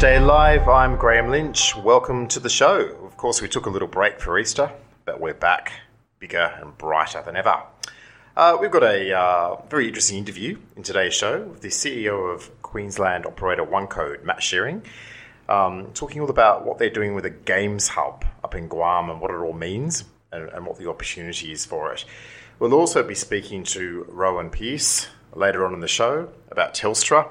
Day Live. I'm Graham Lynch. Welcome to the show. Of course, we took a little break for Easter, but we're back bigger and brighter than ever. Uh, we've got a uh, very interesting interview in today's show with the CEO of Queensland operator OneCode, Matt Shearing, um, talking all about what they're doing with a games hub up in Guam and what it all means and, and what the opportunity is for it. We'll also be speaking to Rowan Pearce later on in the show about Telstra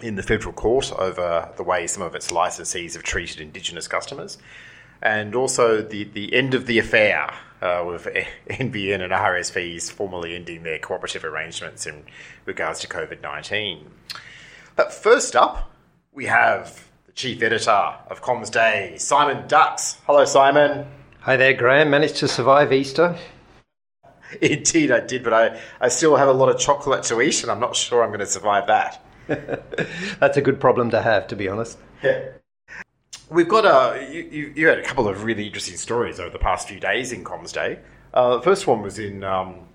in the federal court over the way some of its licensees have treated Indigenous customers, and also the, the end of the affair uh, with NBN and RSPs formally ending their cooperative arrangements in regards to COVID 19. But first up, we have the chief editor of Comms Day, Simon Dux. Hello, Simon. Hi there, Graham. Managed to survive Easter? Indeed, I did, but I, I still have a lot of chocolate to eat, and I'm not sure I'm going to survive that. That's a good problem to have, to be honest. Yeah. We've got a you, you, had a couple of really interesting stories over the past few days in Comms Day. Uh, the first one was in um,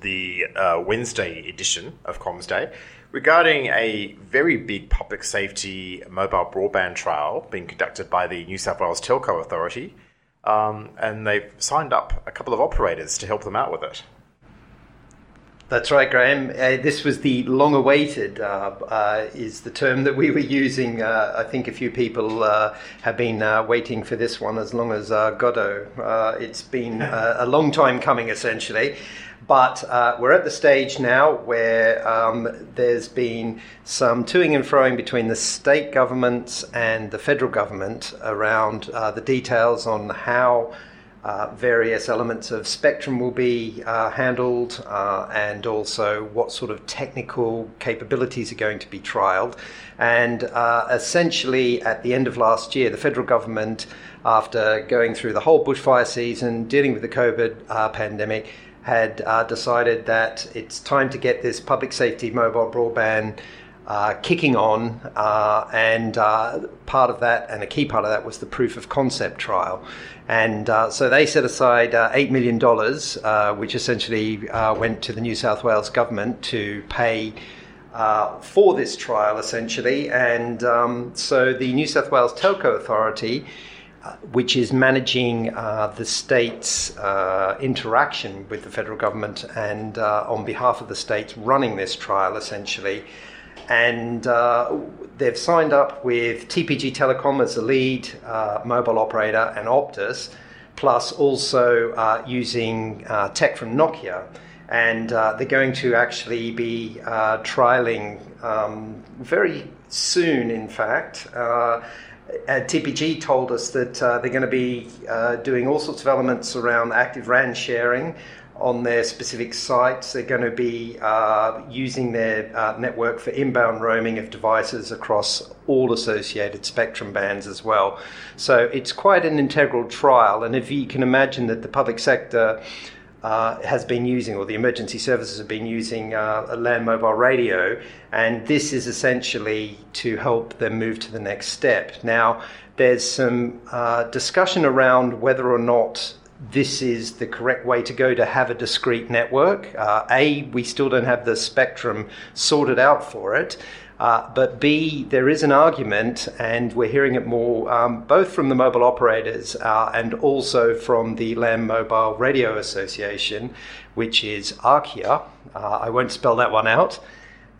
the uh, Wednesday edition of Comms Day regarding a very big public safety mobile broadband trial being conducted by the New South Wales Telco Authority, um, and they've signed up a couple of operators to help them out with it. That's right, Graham. Uh, this was the long-awaited, uh, uh, is the term that we were using. Uh, I think a few people uh, have been uh, waiting for this one as long as Godot. it's been a long time coming, essentially. But we're at the stage now where um, there's been some toing and froing between the state governments and the federal government around the details on how uh, various elements of spectrum will be uh, handled uh, and also what sort of technical capabilities are going to be trialled. And uh, essentially, at the end of last year, the federal government, after going through the whole bushfire season, dealing with the COVID uh, pandemic, had decided that it's time to get this public safety mobile broadband uh, kicking on, uh, and uh, part of that, and a key part of that, was the proof of concept trial. And uh, so they set aside uh, $8 million, which essentially went to the New South Wales government to pay. for this trial, essentially, and um, so the New South Wales Telco Authority, which is managing the state's interaction with the federal government and on behalf of the states running this trial, essentially, and uh, they've signed up with TPG Telecom as the lead uh, mobile operator and Optus, plus also uh, using uh, tech from Nokia. And uh, they're going to actually be uh, trialing um, very soon, in fact. TPG told us that they're going to be doing all sorts of elements around active RAN sharing, on their specific sites. They're going to be uh, using their uh, network for inbound roaming of devices across all associated spectrum bands as well. So it's quite an integral trial. And if you can imagine that the public sector uh, has been using, or the emergency services have been using uh, a land mobile radio, and this is essentially to help them move to the next step. Now, there's some uh, discussion around whether or not this is the correct way to go to have a discrete network. Uh, a, we still don't have the spectrum sorted out for it. Uh, but B, there is an argument, and we're hearing it more um, both from the mobile operators uh, and also from the Land Mobile Radio Association, which is ARCIA. Uh, I won't spell that one out.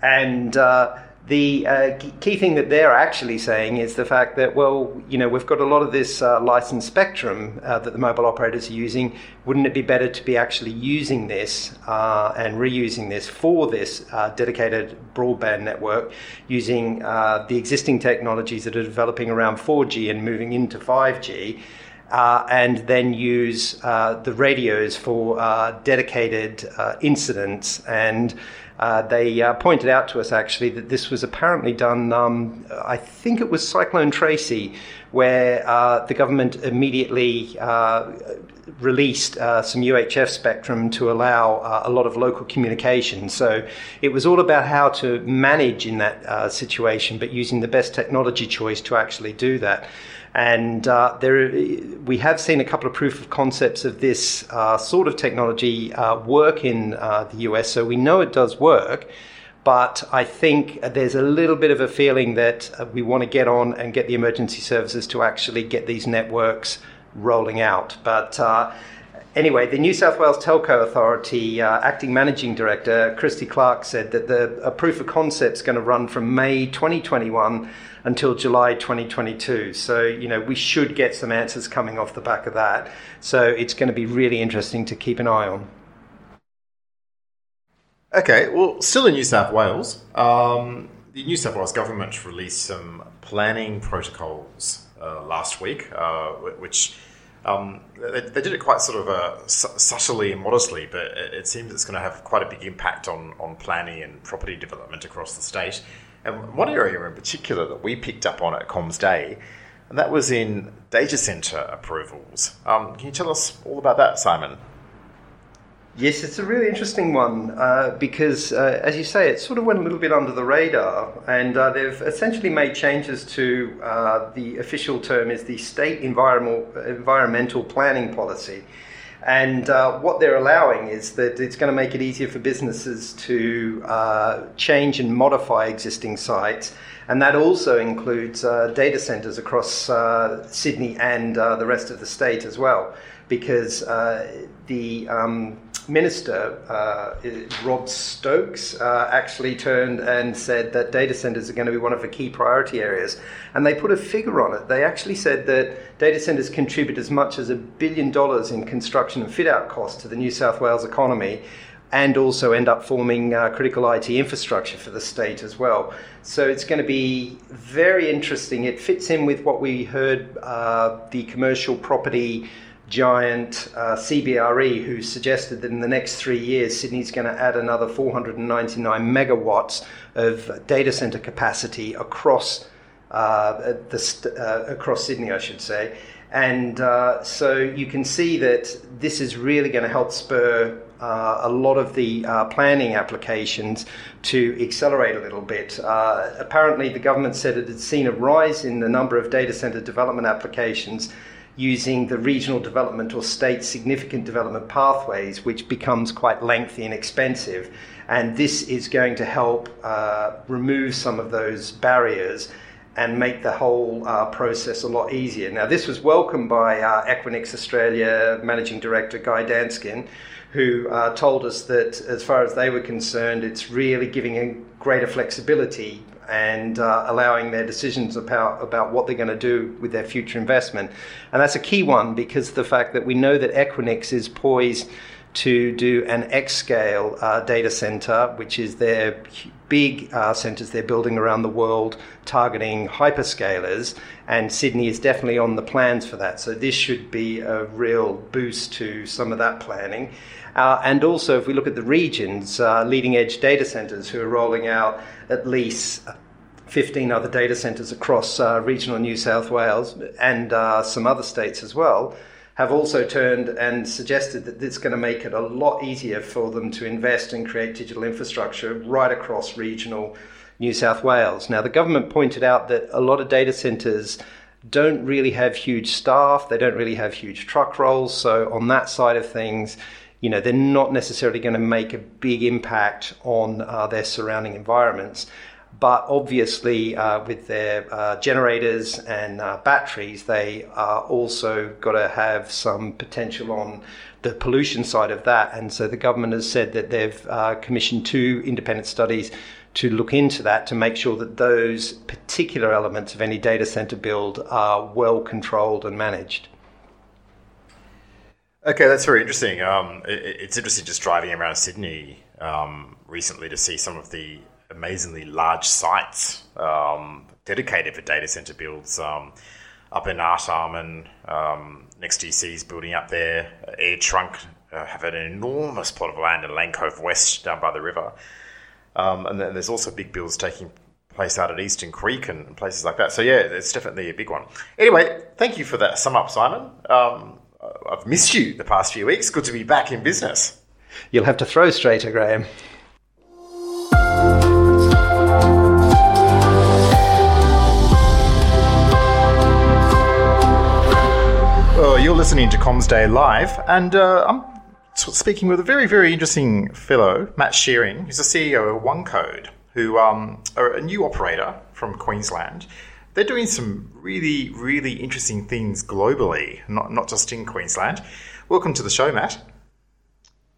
And uh, the uh, key thing that they're actually saying is the fact that, well, you know, we've got a lot of this uh, licensed spectrum uh, that the mobile operators are using. Wouldn't it be better to be actually using this uh, and reusing this for this uh, dedicated broadband network using uh, the existing technologies that are developing around 4G and moving into 5G? Uh, and then use uh, the radios for uh, dedicated incidents and uh, they uh, pointed out to us actually that this was apparently done, um, I think it was Cyclone Tracy, where uh, the government immediately uh, released uh, some UHF spectrum to allow a lot of local communication. So it was all about how to manage in that situation, but using the best technology choice to actually do that. And uh, there, we have seen a couple of proof of concepts of this uh, sort of technology uh, work in uh, the US, so we know it does work. But I think there's a little bit of a feeling that uh, we want to get on and get the emergency services to actually get these networks rolling out. But uh, anyway, the New South Wales Telco Authority uh, acting managing director Christy Clark said that the proof of concept is going to run from May 2021 until July 2022. So you know we should get some answers coming off the back of that. So it's going to be really interesting to keep an eye on. Okay, well, still in New South Wales, um, the New South Wales government released some planning protocols uh, last week, uh, which um, they, they, did it quite sort of uh, subtly and modestly, but it, it seems it's going to have quite a big impact on, on planning and property development across the state. And one area in particular that we picked up on at Comms Day, and that was in data centre approvals. Um, can you tell us all about that, Simon? Yes, it's a really interesting one uh, because, uh, as you say, it sort of went a little bit under the radar, and uh, they've essentially made changes to uh, the official term is the state environmental environmental planning policy. And uh, what they're allowing is that it's going to make it easier for businesses to uh, change and modify existing sites. And that also includes data centres across Sydney and the rest of the state as well, because the um, minister, uh, Rob Stokes, uh, actually turned and said that data centers are going to be one of the key priority areas. And they put a figure on it. They actually said that data centers contribute as much as a billion dollars in construction and fit out costs to the New South Wales economy. And also end up forming uh, critical IT infrastructure for the state as well. So it's going to be very interesting. It fits in with what we heard uh, the commercial property giant uh, CBRE, who suggested that in the next three years, Sydney's going to add another 499 megawatts of data center capacity across uh, the uh, across Sydney, I should say. And uh, so you can see that this is really going to help spur uh, a lot of the uh, planning applications to accelerate a little bit. Uh, apparently, the government said it had seen a rise in the number of data center development applications using the regional development or state significant development pathways, which becomes quite lengthy and expensive. And this is going to help uh, remove some of those barriers and make the whole uh, process a lot easier. Now, this was welcomed by uh, Equinix Australia Managing Director Guy Danskin, who uh, told us that as far as they were concerned, it's really giving a greater flexibility and uh, allowing their decisions about, about what they're going to do with their future investment. And that's a key one because the fact that we know that Equinix is poised to do an xScale uh, data center, which is their big uh, centers they're building around the world targeting hyperscalers. And Sydney is definitely on the plans for that. So this should be a real boost to some of that planning. Uh, and also, if we look at the regions, uh, leading edge data centers who are rolling out at least 15 other data centers across uh, regional New South Wales and uh, some other states as well, have also turned and suggested that it's going to make it a lot easier for them to invest and create digital infrastructure right across regional New South Wales. Now, the government pointed out that a lot of data centers don't really have huge staff, they don't really have huge truck rolls, so on that side of things, you know, they're not necessarily going to make a big impact on uh, their surrounding environments. But obviously, uh, with their uh, generators and uh, batteries, they are also got to have some potential on the pollution side of that. And so the government has said that they've uh, commissioned two independent studies to look into that to make sure that those particular elements of any data center build are well controlled and managed. Okay, that's very interesting. Um, it, it's interesting just driving around Sydney um, recently to see some of the amazingly large sites um, dedicated for data center builds. Um, up in Artarmon, um, NEXTDC's building up there. AirTrunk uh, have an enormous plot of land in Lane Cove West down by the river. Um, and then there's also big builds taking place out at Eastern Creek and places like that. So yeah, it's definitely a big one. Anyway, thank you for that sum up, Simon. Um, I've missed you the past few weeks. Good to be back in business. You'll have to throw straighter, Graham. You're listening to Comms Day Live, and uh, I'm speaking with a very, very interesting fellow, Matt Shearing, who's the CEO of OneCode. who um, are a new operator from Queensland. They're doing some really, really interesting things globally, not, not just in Queensland. Welcome to the show, Matt.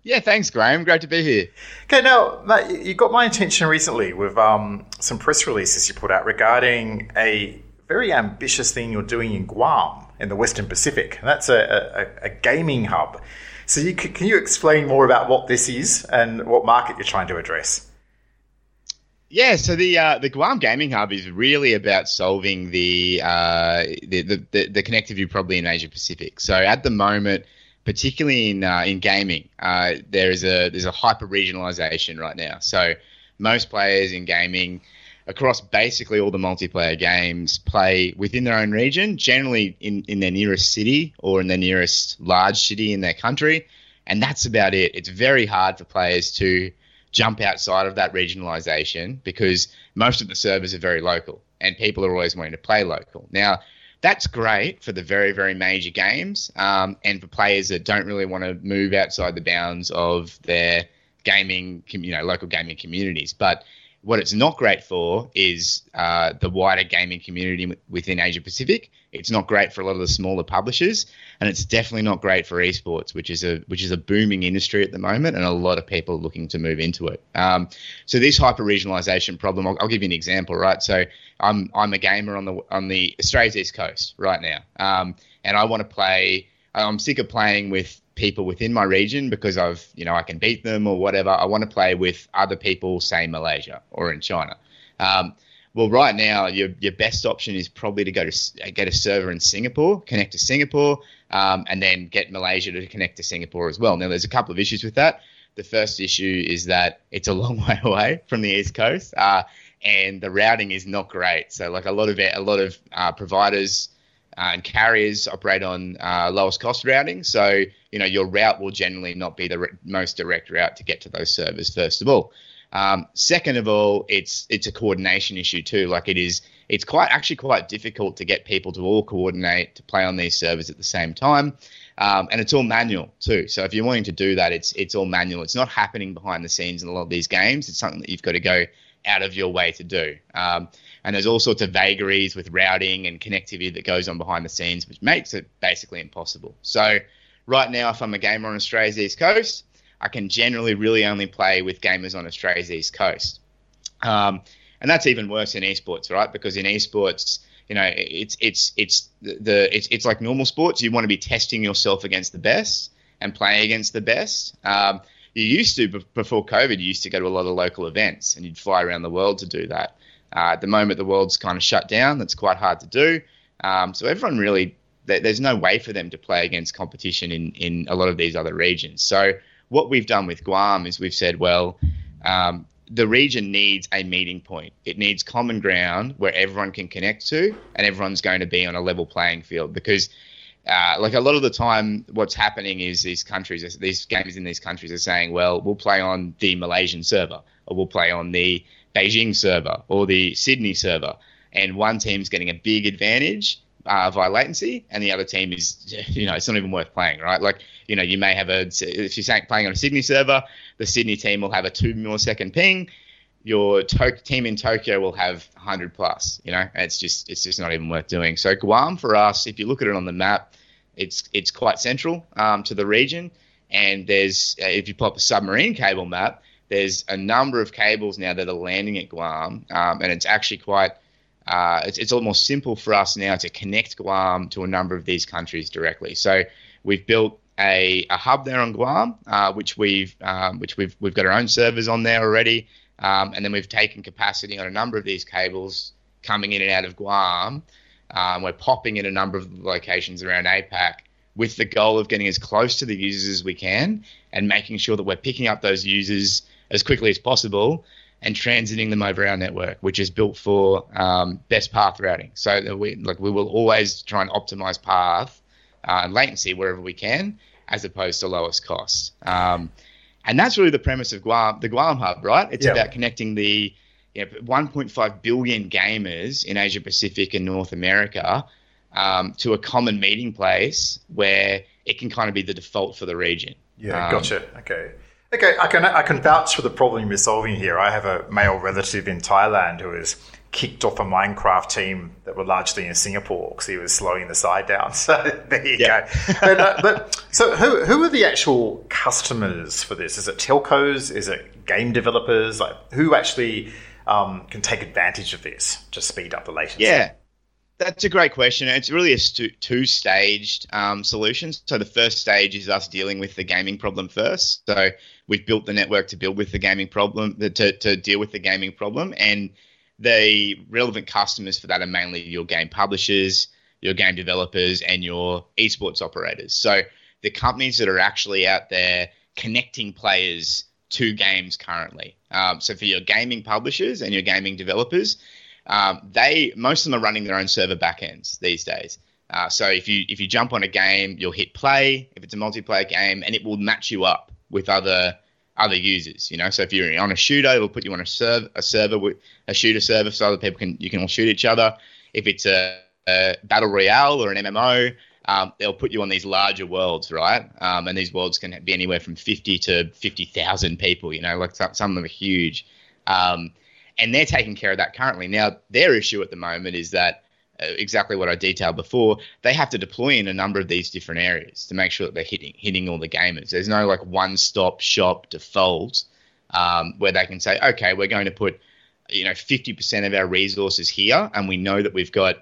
Yeah, thanks, Graham. Great to be here. Okay, now, Matt, you got my attention recently with um, some press releases you put out regarding a very ambitious thing you're doing in Guam in the Western Pacific. And that's a, a, a gaming hub. So, you, can you explain more about what this is and what market you're trying to address? Yeah, so the uh, the Guam Gaming Hub is really about solving the, uh, the, the the connectivity probably in Asia Pacific. So at the moment, particularly in uh, in gaming, uh, there is a there's a hyper regionalization right now. So most players in gaming across basically all the multiplayer games play within their own region, generally in, in their nearest city or in their nearest large city in their country. And that's about it. It's very hard for players to jump outside of that regionalization because most of the servers are very local and people are always wanting to play local. Now, that's great for the very, very major games um, and for players that don't really want to move outside the bounds of their gaming, you know, local gaming communities. But what it's not great for is uh, the wider gaming community within Asia Pacific. It's not great for a lot of the smaller publishers, and it's definitely not great for esports, which is a which is a booming industry at the moment, and a lot of people looking to move into it. Um, so this hyper regionalization problem, I'll, I'll, give you an example, right? So I'm I'm a gamer on the on the Australia's east coast right now, um, and I want to play. I'm sick of playing with people within my region because I've, you know, I can beat them or whatever. I want to play with other people, say Malaysia or in China. Um, well, right now, your, your best option is probably to go to get a server in Singapore, connect to Singapore, um, and then get Malaysia to connect to Singapore as well. Now, there's a couple of issues with that. The first issue is that it's a long way away from the east coast, uh, and the routing is not great. So, like a lot of a lot of uh, providers uh, and carriers operate on uh, lowest cost routing. So, you know, your route will generally not be the re- most direct route to get to those servers, first of all. Um, second of all, it's it's a coordination issue too. Like it is, it's quite actually quite difficult to get people to all coordinate to play on these servers at the same time, um, and it's all manual too. So if you're wanting to do that, it's it's all manual. It's not happening behind the scenes in a lot of these games. It's something that you've got to go out of your way to do. Um, and there's all sorts of vagaries with routing and connectivity that goes on behind the scenes, which makes it basically impossible. So, right now, if I'm a gamer on Australia's East Coast, I can generally really only play with gamers on Australia's East Coast. Um, and that's even worse in esports, right? Because in esports, you know, it's it's it's the it's it's like normal sports. You want to be testing yourself against the best and playing against the best. Um, you used to before COVID. You used to go to a lot of local events and you'd fly around the world to do that. Uh, at the moment, the world's kind of shut down. That's quite hard to do. Um, so everyone really, there's no way for them to play against competition in, in a lot of these other regions. So what we've done with Guam is we've said, well, um, the region needs a meeting point. It needs common ground where everyone can connect to, and everyone's going to be on a level playing field. Because, uh, like a lot of the time, what's happening is these countries, these games in these countries are saying, well, we'll play on the Malaysian server, or we'll play on the Beijing server or the Sydney server, and one team's getting a big advantage uh, via latency, and the other team is, you know, it's not even worth playing, right? Like, you know, you may have a, if you're playing on a Sydney server, the Sydney team will have a two millisecond ping. Your to- team in Tokyo will have 100 plus. You know, it's just it's just not even worth doing. So Guam for us, if you look at it on the map, it's it's quite central um, to the region. And there's if you pop a submarine cable map, there's a number of cables now that are landing at Guam, um, and it's actually quite. Uh, it's, it's almost simple for us now to connect Guam to a number of these countries directly. So we've built a, a hub there on Guam, uh, which we've um, which we've we've got our own servers on there already, um, and then we've taken capacity on a number of these cables coming in and out of Guam. Um, we're popping in a number of locations around APAC with the goal of getting as close to the users as we can and making sure that we're picking up those users as quickly as possible and transiting them over our network, which is built for um, best path routing. So that we like we will always try and optimize path uh, and latency wherever we can, as opposed to lowest cost. Um, and that's really the premise of Guam, the Guam Hub, right? It's about connecting the you know, 1.5 billion gamers in Asia Pacific and North America um, to a common meeting place where it can kind of be the default for the region. Yeah, um, gotcha. Okay. Okay, I can I can vouch for the problem you're solving here. I have a male relative in Thailand who is kicked off a Minecraft team that were largely in Singapore because he was slowing the side down. So there you yeah. go. but, uh, but, so who who are the actual customers for this? Is it telcos? Is it game developers? Like who actually um, can take advantage of this to speed up the latency? Yeah. That's a great question. It's really a two staged um, solution. So the first stage is us dealing with the gaming problem first. So we've built the network to build with the gaming problem, to, to deal with the gaming problem, and the relevant customers for that are mainly your game publishers, your game developers, and your esports operators. So the companies that are actually out there connecting players to games currently. Um, so for your gaming publishers and your gaming developers, um, they most of them are running their own server backends these days. Uh, so if you if you jump on a game, you'll hit play if it's a multiplayer game, and it will match you up with other other users. You know, so if you're on a shooter, it'll put you on a server, a server with a shooter server, so other people can you can all shoot each other. If it's a, a battle royale or an MMO, um, they'll put you on these larger worlds, right? Um, and these worlds can be anywhere from 50 to 50,000 people. You know, like some, some of them are huge. Um, and they're taking care of that currently. Now, their issue at the moment is that exactly what I detailed before, they have to deploy in a number of these different areas to make sure that they're hitting hitting all the gamers. There's no like one stop shop default um, where they can say, okay, we're going to put you know 50% of our resources here, and we know that we've got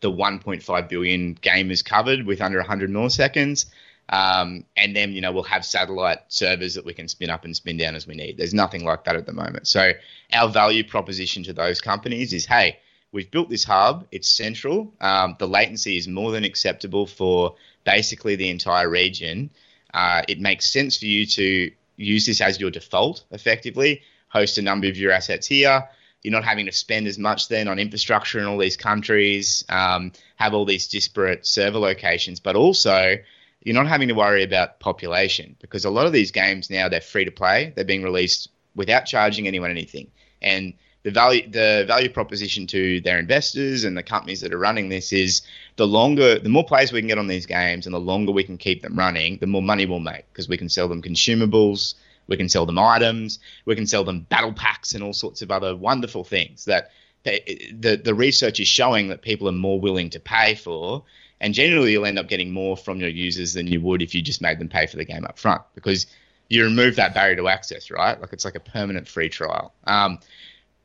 the 1.5 billion gamers covered with under 100 milliseconds. Um, and then you know we'll have satellite servers that we can spin up and spin down as we need. There's nothing like that at the moment. So our value proposition to those companies is, hey, we've built this hub. It's central. Um, the latency is more than acceptable for basically the entire region. Uh, it makes sense for you to use this as your default, effectively. Host a number of your assets here. You're not having to spend as much then on infrastructure in all these countries. Um, have all these disparate server locations, but also you're not having to worry about population because a lot of these games now they're free to play. They're being released without charging anyone anything, and the value the value proposition to their investors and the companies that are running this is the longer the more players we can get on these games and the longer we can keep them running the more money we'll make because we can sell them consumables we can sell them items we can sell them battle packs and all sorts of other wonderful things that the the research is showing that people are more willing to pay for. And generally you'll end up getting more from your users than you would if you just made them pay for the game up front because you remove that barrier to access right? Like it's like a permanent free trial. Um,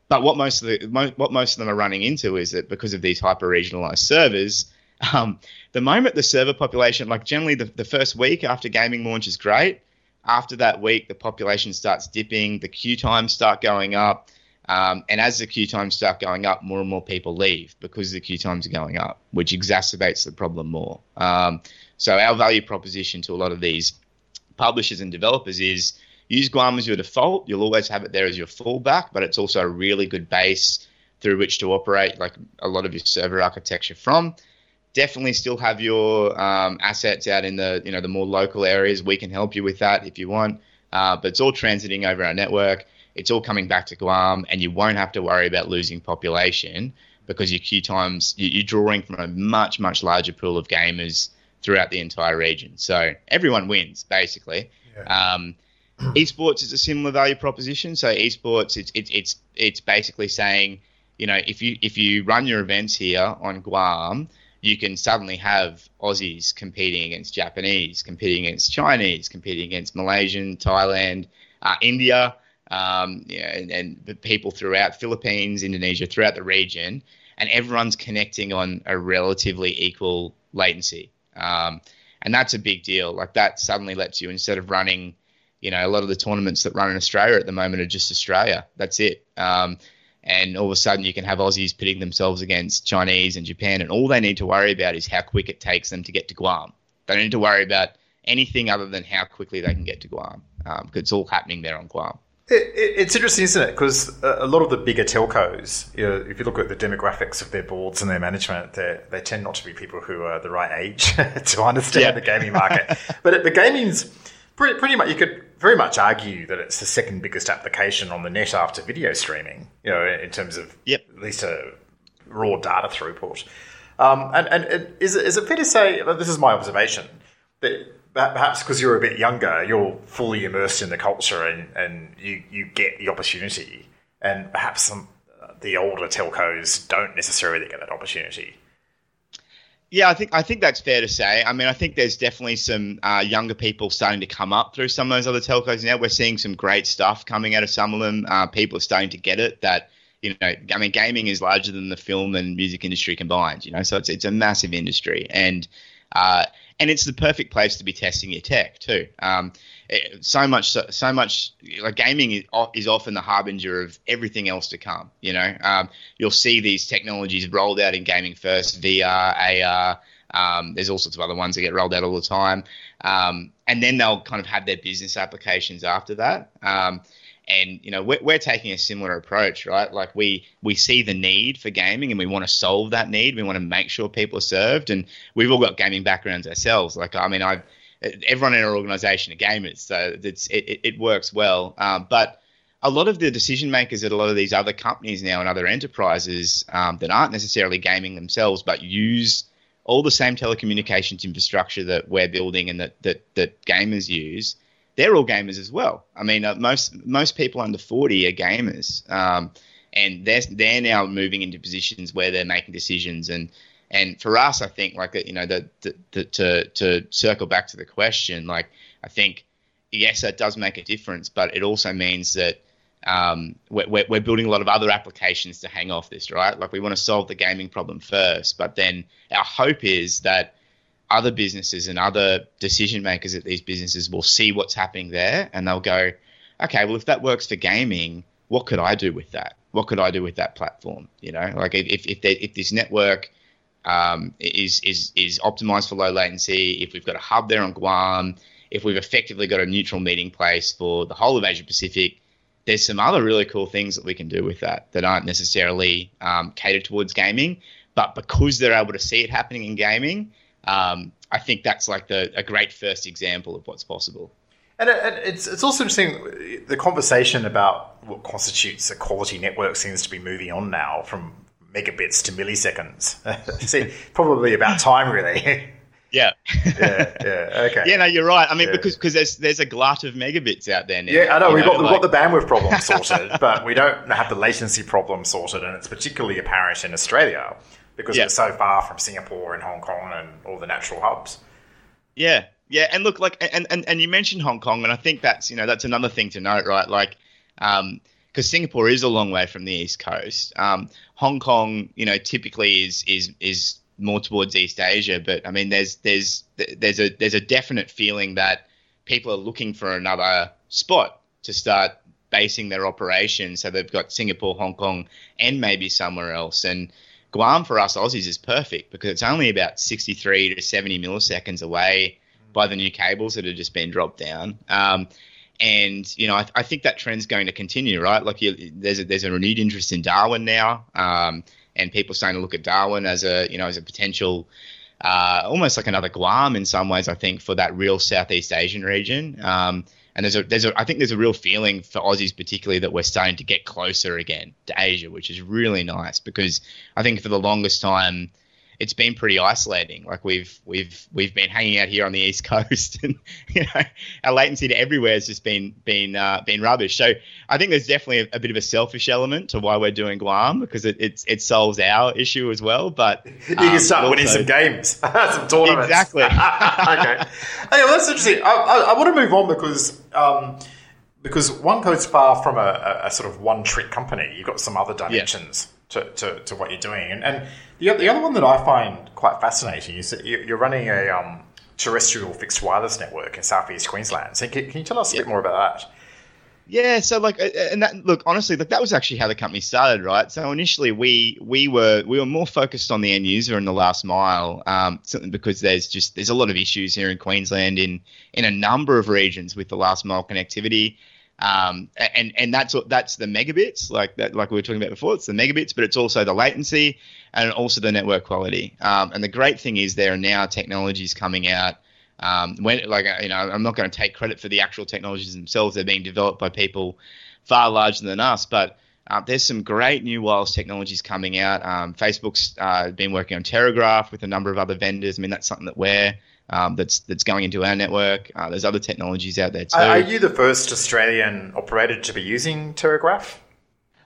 but what most of the what most of them are running into is that because of these hyper regionalized servers, um, the moment the server population, like generally the, the first week after gaming launch is great. After that week, the population starts dipping, the queue times start going up, um, and as the queue times start going up, more and more people leave because the queue times are going up, which exacerbates the problem more. Um, so our value proposition to a lot of these publishers and developers is use Guam as your default. You'll always have it there as your fallback, but it's also a really good base through which to operate like a lot of your server architecture from. Definitely still have your um, assets out in the you know the more local areas. We can help you with that if you want, uh, but it's all transiting over our network. It's all coming back to Guam, and you won't have to worry about losing population because your queue times you're drawing from a much much larger pool of gamers throughout the entire region. So everyone wins basically. Yeah. Um, esports is a similar value proposition. So esports, it's it's it's it's basically saying, you know, if you if you run your events here on Guam, you can suddenly have Aussies competing against Japanese, competing against Chinese, competing against Malaysian, Thailand, uh, India, um, and, and people throughout Philippines, Indonesia, throughout the region, and everyone's connecting on a relatively equal latency. Um, and that's a big deal. Like that suddenly lets you instead of running you know, a lot of the tournaments that run in Australia at the moment are just Australia. That's it. Um, and all of a sudden, you can have Aussies pitting themselves against Chinese and Japan, and all they need to worry about is how quick it takes them to get to Guam. They don't need to worry about anything other than how quickly they can get to Guam, um, because it's all happening there on Guam. It, it, it's interesting, isn't it? Because a lot of the bigger telcos, you know, if you look at the demographics of their boards and their management, they tend not to be people who are the right age to understand yeah. the gaming market. but the gaming's pretty, pretty much, you could very much argue that it's the second biggest application on the net after video streaming, you know, in terms of yep. at least a raw data throughput. Um, and and is, it, is it fair to say, this is my observation, that perhaps because you're a bit younger, you're fully immersed in the culture and, and you, you get the opportunity. And perhaps some the older telcos don't necessarily get that opportunity. Yeah, I think I think that's fair to say. I mean, I think there's definitely some uh, younger people starting to come up through some of those other telcos now. We're seeing some great stuff coming out of some of them. Uh, people are starting to get it that you know, I mean, gaming is larger than the film and music industry combined. You know, so it's it's a massive industry, and uh, and it's the perfect place to be testing your tech too. Um, it, so much, so, so, much like gaming is, often the harbinger of everything else to come. You know, um, you'll see these technologies rolled out in gaming first, VR, AR. Um, there's all sorts of other ones that get rolled out all the time, um, and then they'll kind of have their business applications after that. Um, and you know we're, we're taking a similar approach right like we we see the need for gaming and we want to solve that need we want to make sure people are served and we've all got gaming backgrounds ourselves like i mean i everyone in our organization are gamers so it's it, it works well um, but a lot of the decision makers at a lot of these other companies now and other enterprises um, that aren't necessarily gaming themselves but use all the same telecommunications infrastructure that we're building and that that, that gamers use they're all gamers as well. I mean, uh, most most people under forty are gamers, um, and they're they're now moving into positions where they're making decisions. And and for us, I think like you know the, the, the to to circle back to the question, like I think yes, that does make a difference, but it also means that. Um, we're, we're building a lot of other applications to hang off this, right? Like we want to solve the gaming problem first, but then our hope is that other businesses and other decision makers at these businesses will see what's happening there and they'll go, okay, well, if that works for gaming, what could I do with that? What could I do with that platform? You know, like if if, they, if this network um, is is is optimized for low latency, if we've got a hub there on Guam, if we've effectively got a neutral meeting place for the whole of Asia Pacific, there's some other really cool things that we can do with that that aren't necessarily um, catered towards gaming, but because they're able to see it happening in gaming, um, I think that's like the a great first example of what's possible. And it's it's also interesting the conversation about what constitutes a quality network seems to be moving on now from megabits to milliseconds. See, probably about time, really. Yeah. yeah. Yeah. Okay. Yeah. No, you're right. I mean, yeah. because because there's there's a glut of megabits out there now. Yeah, I know. We've know, got like... we've got the bandwidth problem sorted, but we don't have the latency problem sorted, and it's particularly apparent in Australia because yeah. we're so far from Singapore and Hong Kong and all the natural hubs. Yeah, yeah, and look, like, and and, and you mentioned Hong Kong, and I think that's you know that's another thing to note, right? Like, um, because Singapore is a long way from the east coast. Um, Hong Kong, you know, typically is is is more towards East Asia, but I mean, there's there's there's a there's a definite feeling that people are looking for another spot to start basing their operations. So they've got Singapore, Hong Kong, and maybe somewhere else, and Guam for us Aussies is perfect because it's only about 63 to 70 milliseconds away by the new cables that have just been dropped down. Um, and you know, I, I, think that trend's going to continue, right? Like, you, there's a, there's a renewed interest in Darwin now, um, and people starting to look at Darwin as a you know as a potential, uh, almost like another Guam in some ways. I think for that real Southeast Asian region. Um, and there's a there's a I think there's a real feeling for Aussies particularly that we're starting to get closer again to Asia, which is really nice because I think for the longest time it's been pretty isolating. Like we've we've we've been hanging out here on the east coast, and you know our latency to everywhere has just been been uh, been rubbish. So I think there's definitely a, a, bit of a selfish element to why we're doing Guam because it it, it solves our issue as well. But you um, can start winning some games, some tournaments. Exactly. okay. Hey, well that's interesting. I, I, I want to move on because. Um, because OneCode's far from a, a, a, sort of one trick company. You've got some other dimensions yeah. To, to, to, what you're doing. And, and the, the other one that I find quite fascinating is that you're running a um, terrestrial fixed wireless network in southeast Queensland. So can, can you tell us a bit more about that? Yeah, so like, and that look honestly, like that was actually how the company started, right? So initially, we we were we were more focused on the end user in the last mile, um, simply because there's just there's a lot of issues here in Queensland in in a number of regions with the last mile connectivity. Um, and and that's that's the megabits, like that, like we were talking about before. It's the megabits, but it's also the latency and also the network quality. Um, and the great thing is there are now technologies coming out. Um, when like you know, I'm not going to take credit for the actual technologies themselves. They're being developed by people far larger than us, but uh, there's some great new wireless technologies coming out. Um, Facebook's uh, been working on Terragraph with a number of other vendors. I mean, that's something that we're um, that's that's going into our network. Uh, there's other technologies out there too. Are you the first Australian operator to be using Terragraph?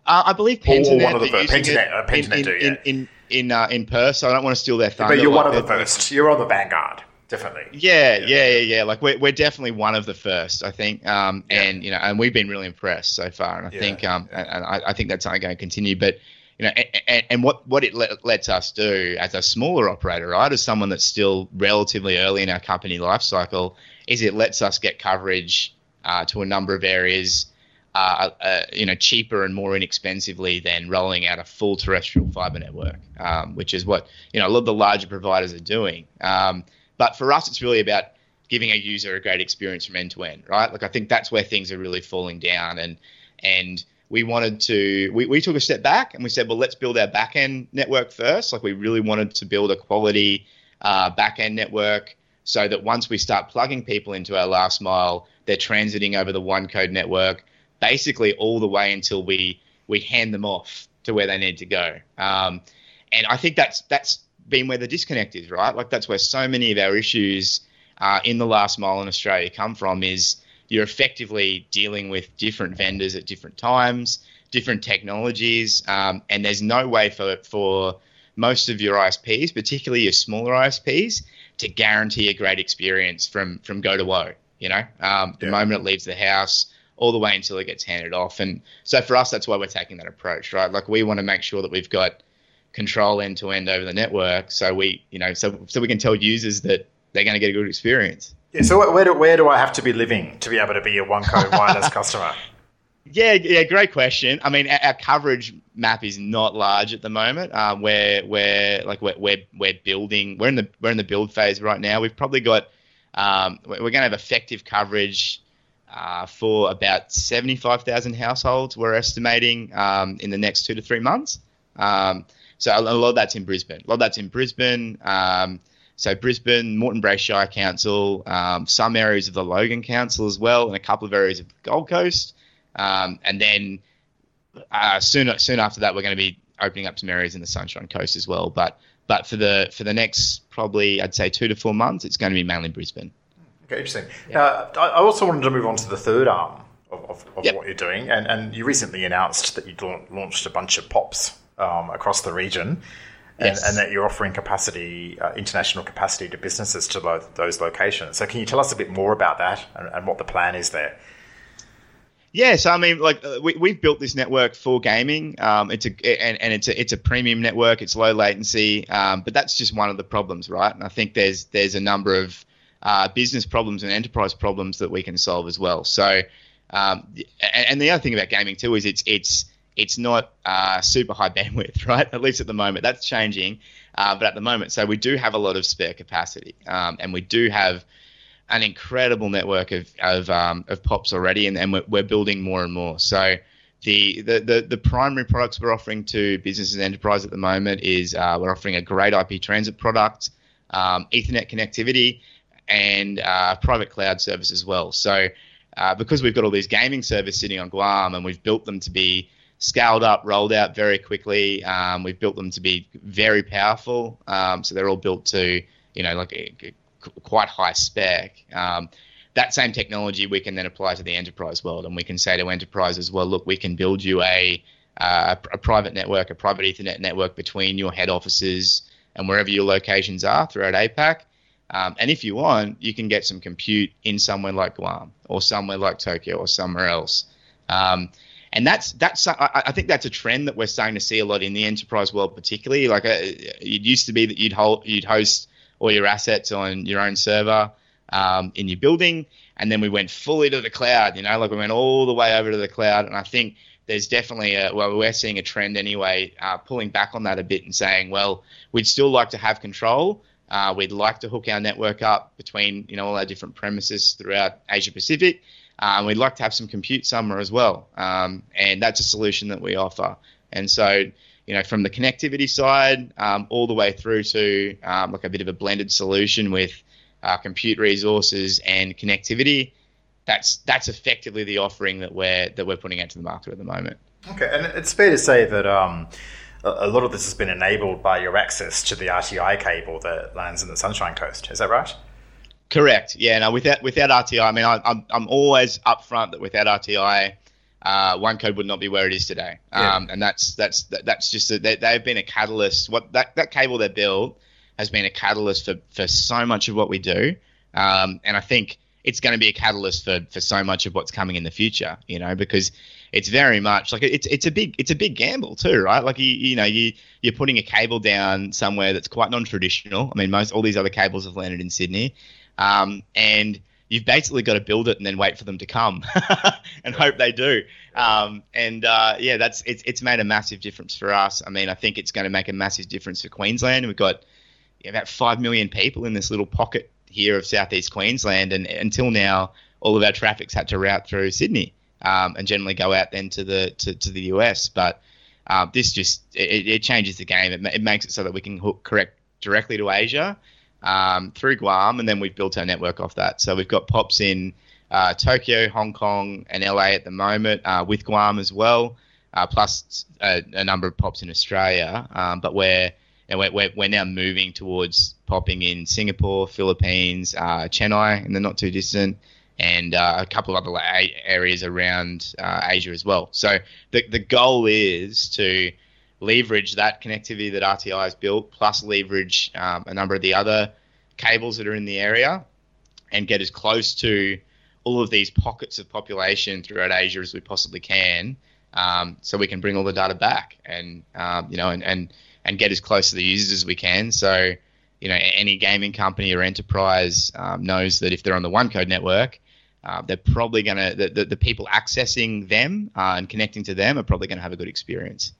Uh, I believe Pentanet, Pentanet, one of the first. Pentanet, uh, Pentanet in, do, in, yeah. in in uh, in Perth. So I don't want to steal their thunder. But you're one of the first. You're on the vanguard, definitely. Yeah, yeah, yeah, yeah. Like we're, we're definitely one of the first, I think. Um, Yeah. and you know, and we've been really impressed so far. And I Yeah, think, um, and, and I, I think that's only going to continue. But you know, and, and, what what it let, lets us do as a smaller operator, right, as someone that's still relatively early in our company life cycle, is it lets us get coverage uh, to a number of areas. Uh, uh, you know, cheaper and more inexpensively than rolling out a full terrestrial fiber network, um, which is what you know a lot of the larger providers are doing. Um, but for us, it's really about giving a user a great experience from end to end, right? Like I think that's where things are really falling down, and and we wanted to we, we took a step back and we said, well, let's build our back end network first. Like we really wanted to build a quality uh, back end network so that once we start plugging people into our last mile, they're transiting over the OneCode network, basically all the way until we we hand them off to where they need to go. Um, and I think that's that's been where the disconnect is, right? Like that's where so many of our issues uh, in the last mile in Australia come from. Is you're effectively dealing with different vendors at different times, different technologies, um, and there's no way for for most of your ISPs, particularly your smaller ISPs, to guarantee a great experience from from go to woe. You know, um, the Yeah. moment it leaves the house, all the way until it gets handed off. And so for us, that's why we're taking that approach, right? Like we want to make sure that we've got control end to end over the network, so we, you know, so so we can tell users that they're going to get a good experience. Yeah, so where- where do, where do I have to be living to be able to be a OneCode wireless customer? Yeah, yeah, great question. I mean, our, coverage map is not large at the moment. Um, we're we're like we're, we're we're building. We're in the we're in the build phase right now. We've probably got um, we're going to have effective coverage uh, for about seventy five thousand households. We're estimating um, in the next two to three months. Um, so a lot of that's in Brisbane. A lot of that's in Brisbane. So Brisbane, Moreton Bay Shire Council, um, some areas of the Logan Council as well, and a couple of areas of the Gold Coast. Um, and then uh, soon soon after that, we're going to be opening up some areas in the Sunshine Coast as well. But but for the for the next probably I'd say two to four months, it's going to be mainly Brisbane. Okay, interesting. Uh, I also wanted to move on to the third arm of, of, of Yep. what you're doing, and, and you recently announced that you lau- launched a bunch of pops um, across the region, and, Yes. and that you're offering capacity, uh, international capacity to businesses to lo- those locations. So, can you tell us a bit more about that and, and what the plan is there? Yeah, so I mean, like uh, we we've built this network for gaming. Um, it's a and, and it's a it's a premium network. It's low latency, um, but that's just one of the problems, right? And I think there's there's a number of uh, business problems and enterprise problems that we can solve as well. So, um, and, and the other thing about gaming too is it's it's it's not uh, super high bandwidth, right? At least at the moment, that's changing. Uh, but at the moment, so we do have a lot of spare capacity, um, and we do have an incredible network of of, um, of pops already, and, and we're, we're building more and more. So the, the the the primary products we're offering to businesses and enterprise at the moment is uh, we're offering a great IP transit product, um, Ethernet connectivity, and uh, private cloud service as well. So uh, because we've got all these gaming servers sitting on Guam, and we've built them to be scaled up, rolled out very quickly. Um, we've built them to be very powerful. Um, so they're all built to, you know, like a, a quite high spec. Um, that same technology we can then apply to the enterprise world, and we can say to enterprises, well, look, we can build you a uh, a private network, a private Ethernet network between your head offices and wherever your locations are throughout APAC. Um, and if you want, you can get some compute in somewhere like Guam or somewhere like Tokyo or somewhere else. Um, and that's that's I, I think that's a trend that we're starting to see a lot in the enterprise world, particularly. Like uh, it used to be that you'd hold you'd host all your assets on your own server um, in your building, and then we went fully to the cloud. You know, like we went all the way over to the cloud. And I think there's definitely a well, we're seeing a trend anyway, uh, pulling back on that a bit and saying, well, we'd still like to have control. Uh, we'd like to hook our network up between you know all our different premises throughout Asia Pacific. Um, we'd like to have some compute somewhere as well, um, and that's a solution that we offer. And so, you know, from the connectivity side, um, all the way through to um, like a bit of a blended solution with uh, compute resources and connectivity. That's that's effectively the offering that we're that we're putting out to the market at the moment. Okay, and it's fair to say that um, a lot of this has been enabled by your access to the RTI cable that lands in the Sunshine Coast. Is that right? Correct. Yeah. No. Without without RTI, I mean, I, I'm I'm always upfront that without RTI, uh, OneCode would not be where it is today. Yeah. Um, and that's that's that's just a, they, they've been a catalyst. What that that cable they built has been a catalyst for for so much of what we do. Um, and I think it's going to be a catalyst for for so much of what's coming in the future. You know, because it's very much like it's it's a big it's a big gamble too, right? Like you you know you you're putting a cable down somewhere that's quite non-traditional. I mean, most all these other cables have landed in Sydney, um, and you've basically got to build it and then wait for them to come and hope they do. Um, and uh, yeah, that's it's it's made a massive difference for us. I mean, I think it's going to make a massive difference for Queensland. We've got about five million people in this little pocket here of southeast Queensland, and until now, all of our traffic's had to route through Sydney um, and generally go out then to the to, to the US. But uh, this just it, it changes the game. It, it makes it so that we can hook correct directly to Asia um, through Guam, and then we've built our network off that. So we've got pops in uh, Tokyo, Hong Kong, and LA at the moment, uh, with Guam as well, uh, plus a, a number of pops in Australia. Um, but we're, we're, we're now moving towards popping in Singapore, Philippines, uh, Chennai in the not too distant, and uh, a couple of other areas around uh, Asia as well. So the the goal is to leverage that connectivity that RTI has built, plus leverage um, a number of the other cables that are in the area, and get as close to all of these pockets of population throughout Asia as we possibly can, um, so we can bring all the data back and um, you know and, and and get as close to the users as we can. So you know any gaming company or enterprise um, knows that if they're on the OneCode network. Uh, they're probably going to the, the, the people accessing them uh, and connecting to them are probably going to have a good experience.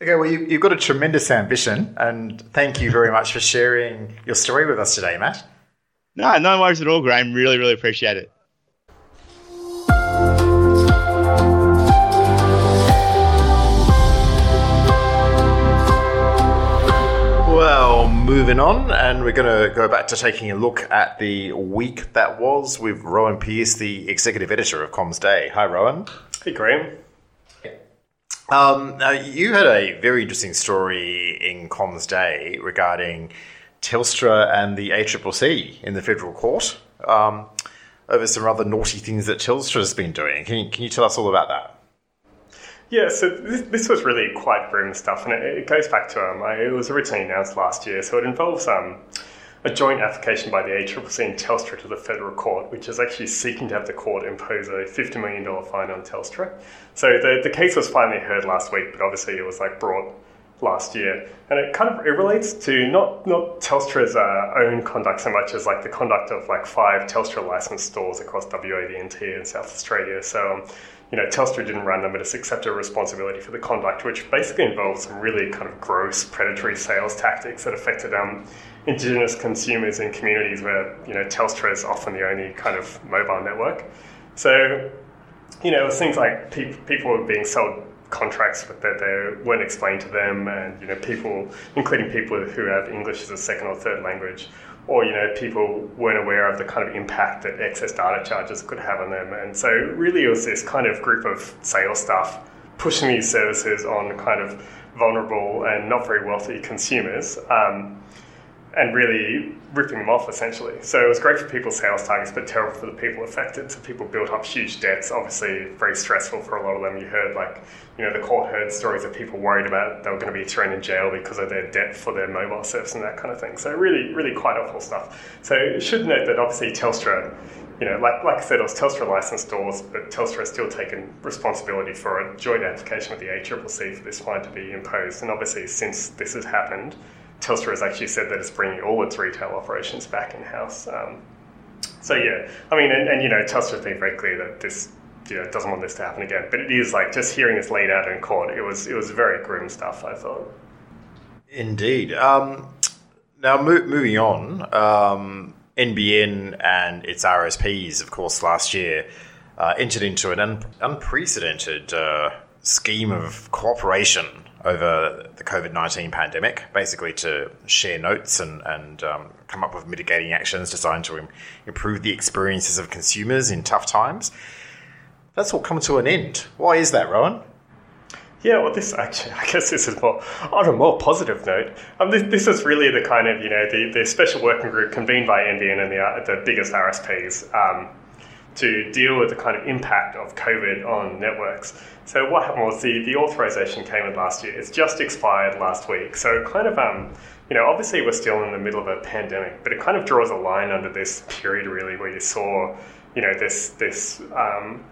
Okay, well, you, you've got a tremendous ambition, and thank you very much for sharing your story with us today, Matt. No, no worries at all, Graham. Really, really appreciate it. Well, moving on, and we're going to go back to taking a look at the week that was with Rowan Pierce, the executive editor of Comms Day. Hi, Rowan. Hey, Graham. Um, now, you had a very interesting story in Comms Day regarding Telstra and the ACCC in the federal court um, over some rather naughty things that Telstra has been doing. Can you, can you tell us all about that? Yeah, so this, this was really quite grim stuff, and it, it goes back to um, I, it was originally announced last year. So it involves um, a joint application by the ACCC and Telstra to the federal court, which is actually seeking to have the court impose a $50 million fine on Telstra. So the, the case was finally heard last week, but obviously it was like brought last year, and it kind of it relates to not not Telstra's uh, own conduct so much as like the conduct of like five Telstra licensed stores across WA, the NT, and South Australia. So. Um, you know, Telstra didn't run them, but it's accepted responsibility for the conduct, which basically involves some really kind of gross predatory sales tactics that affected um, Indigenous consumers in communities where you know Telstra is often the only kind of mobile network. So, you know, it was things like pe- people were being sold contracts that they weren't explained to them, and you know, people, including people who have English as a second or third language, or you know, people weren't aware of the kind of impact that excess data charges could have on them. And so, really, it was this kind of group of sales staff pushing these services on kind of vulnerable and not very wealthy consumers. Um, and really ripping them off essentially. So it was great for people's sales targets, but terrible for the people affected. So people built up huge debts, obviously very stressful for a lot of them. You heard like, you know, the court heard stories of people worried about they were going to be thrown in jail because of their debt for their mobile service and that kind of thing. So really, really quite awful stuff. So you should note that obviously Telstra, you know, like, like I said, it was Telstra licensed stores, but Telstra has still taken responsibility for a joint application with the ACCC for this fine to be imposed. And obviously, since this has happened, Telstra has actually said that it's bringing all its retail operations back in house. Um, so yeah, I mean, and, and you know, Telstra's been very clear that this you know doesn't want this to happen again. But it is like just hearing this laid out in court, it was it was very grim stuff. I thought. Indeed. Um, now, mo- moving on, um, NBN and its RSPs, of course, last year uh, entered into an un- unprecedented uh, scheme of cooperation over the COVID 19 pandemic, basically to share notes and, and um, come up with mitigating actions designed to Im- improve the experiences of consumers in tough times. That's all come to an end. Why is that, Rowan? Yeah, well, this actually, I guess this is more on a more positive note. Um, this, this is really the kind of you know the, the special working group convened by NBN and the uh, the biggest RSPs um, to deal with the kind of impact of COVID on networks. So what happened was the, the authorization came in last year. It's just expired last week. So kind of um, you know obviously we're still in the middle of a pandemic, but it kind of draws a line under this period really where you saw you know this this um,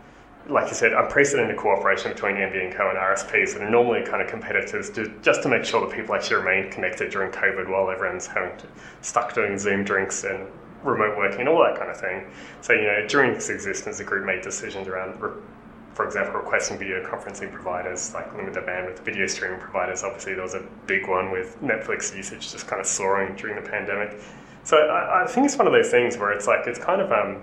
like you said, unprecedented cooperation between NBN Co and RSPs that are normally kind of competitors to, just to make sure that people actually remain connected during COVID while everyone's having to, stuck doing Zoom drinks and remote working and all that kind of thing. So, you know, during its existence, the group made decisions around, for example, requesting video conferencing providers, like limit the bandwidth, video streaming providers. Obviously, there was a big one with Netflix usage just kind of soaring during the pandemic. So I, I think it's one of those things where it's like, it's kind of, um,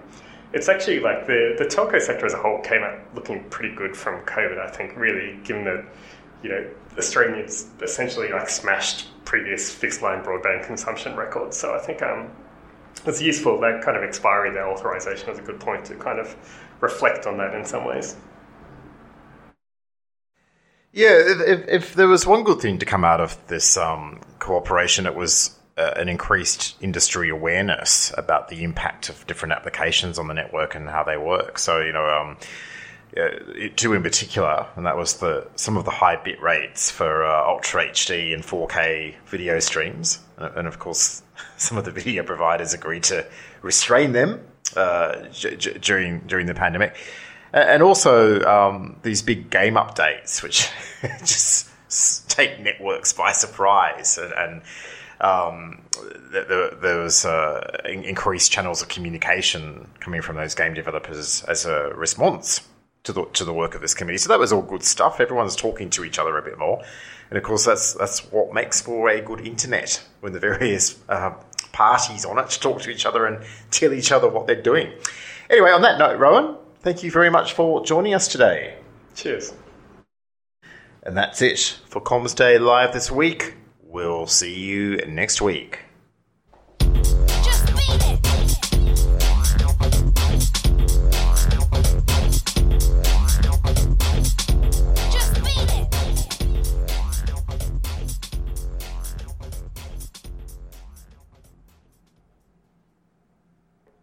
it's actually like the, the telco sector as a whole came out looking pretty good from COVID, I think, really, given that, you know, Australians essentially like smashed previous fixed line broadband consumption records. So I think um, it's useful, that kind of expiry, that authorization is a good point to kind of reflect on that in some ways. Yeah, if, if there was one good thing to come out of this um, cooperation, it was uh, an increased industry awareness about the impact of different applications on the network and how they work. So, you know, um, uh, two in particular, and that was the some of the high bit rates for uh, Ultra HD and 4K video streams, and of course, some of the video providers agreed to restrain them uh, during during the pandemic, and also um, these big game updates, which just take networks by surprise and, and um, there, there, was uh, increased channels of communication coming from those game developers as a response to the to the work of this committee. So that was all good stuff. Everyone's talking to each other a bit more, and of course that's that's what makes for a good internet when the various uh, parties on it talk to each other and tell each other what they're doing. Anyway, on that note, Rowan, thank you very much for joining us today. Cheers. And that's it for Comms Day Live this week. We'll see you next week.